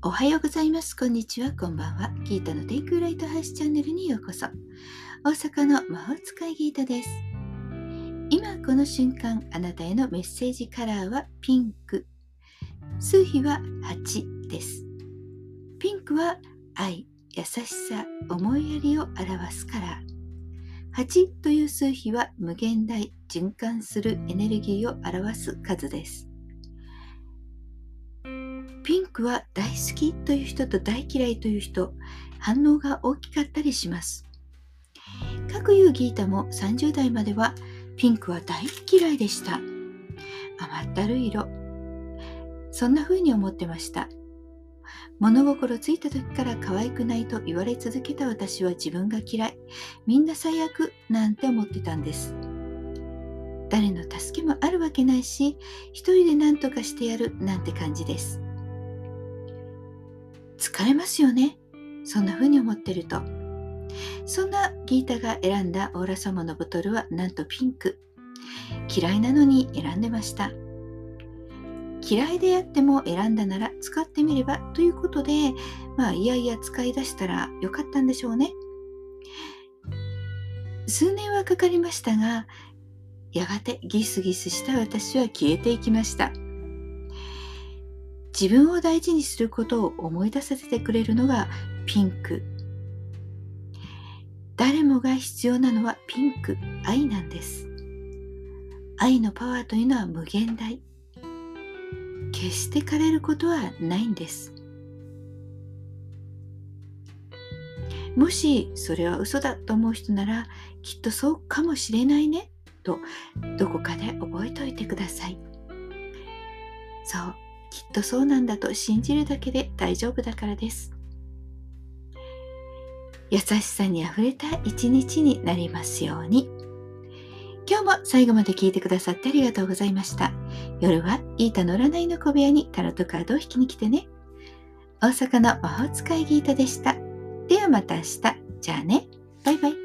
おはようございます。こんにちは。こんばんは。ギータのテイクライト配信チャンネルにようこそ。大阪の魔法使いギータです。今この瞬間、あなたへのメッセージカラーはピンク。数比は8です。ピンクは愛、優しさ、思いやりを表すカラー。8という数比は無限大、循環するエネルギーを表す数です。ピンクは大好きという人と大嫌いという人、反応が大きかったりします。各いうギータも30代まではピンクは大嫌いでした。甘ったるい色。そんな風に思ってました。物心ついた時から可愛くないと言われ続けた私は自分が嫌い。みんな最悪なんて思ってたんです。誰の助けもあるわけないし、一人で何とかしてやるなんて感じです。疲れますよね。そんな風に思ってると。そんなギータが選んだオーラ様のボトルはなんとピンク。嫌いなのに選んでました。嫌いでやっても選んだなら使ってみればということで、まあいやいや使い出したらよかったんでしょうね。数年はかかりましたが、やがてギスギスした私は消えていきました。自分を大事にすることを思い出させてくれるのがピンク。誰もが必要なのはピンク、愛なんです。愛のパワーというのは無限大。決して枯れることはないんです。もしそれは嘘だと思う人ならきっとそうかもしれないねとどこかで覚えておいてください。そうとそうなんだと信じるだけで大丈夫だからです。優しさにあふれた一日になりますように。今日も最後まで聞いてくださってありがとうございました。夜はイータの占いの小部屋にタロットカードを引きに来てね。大阪の魔法使いギータでした。ではまた明日。じゃあね。バイバイ。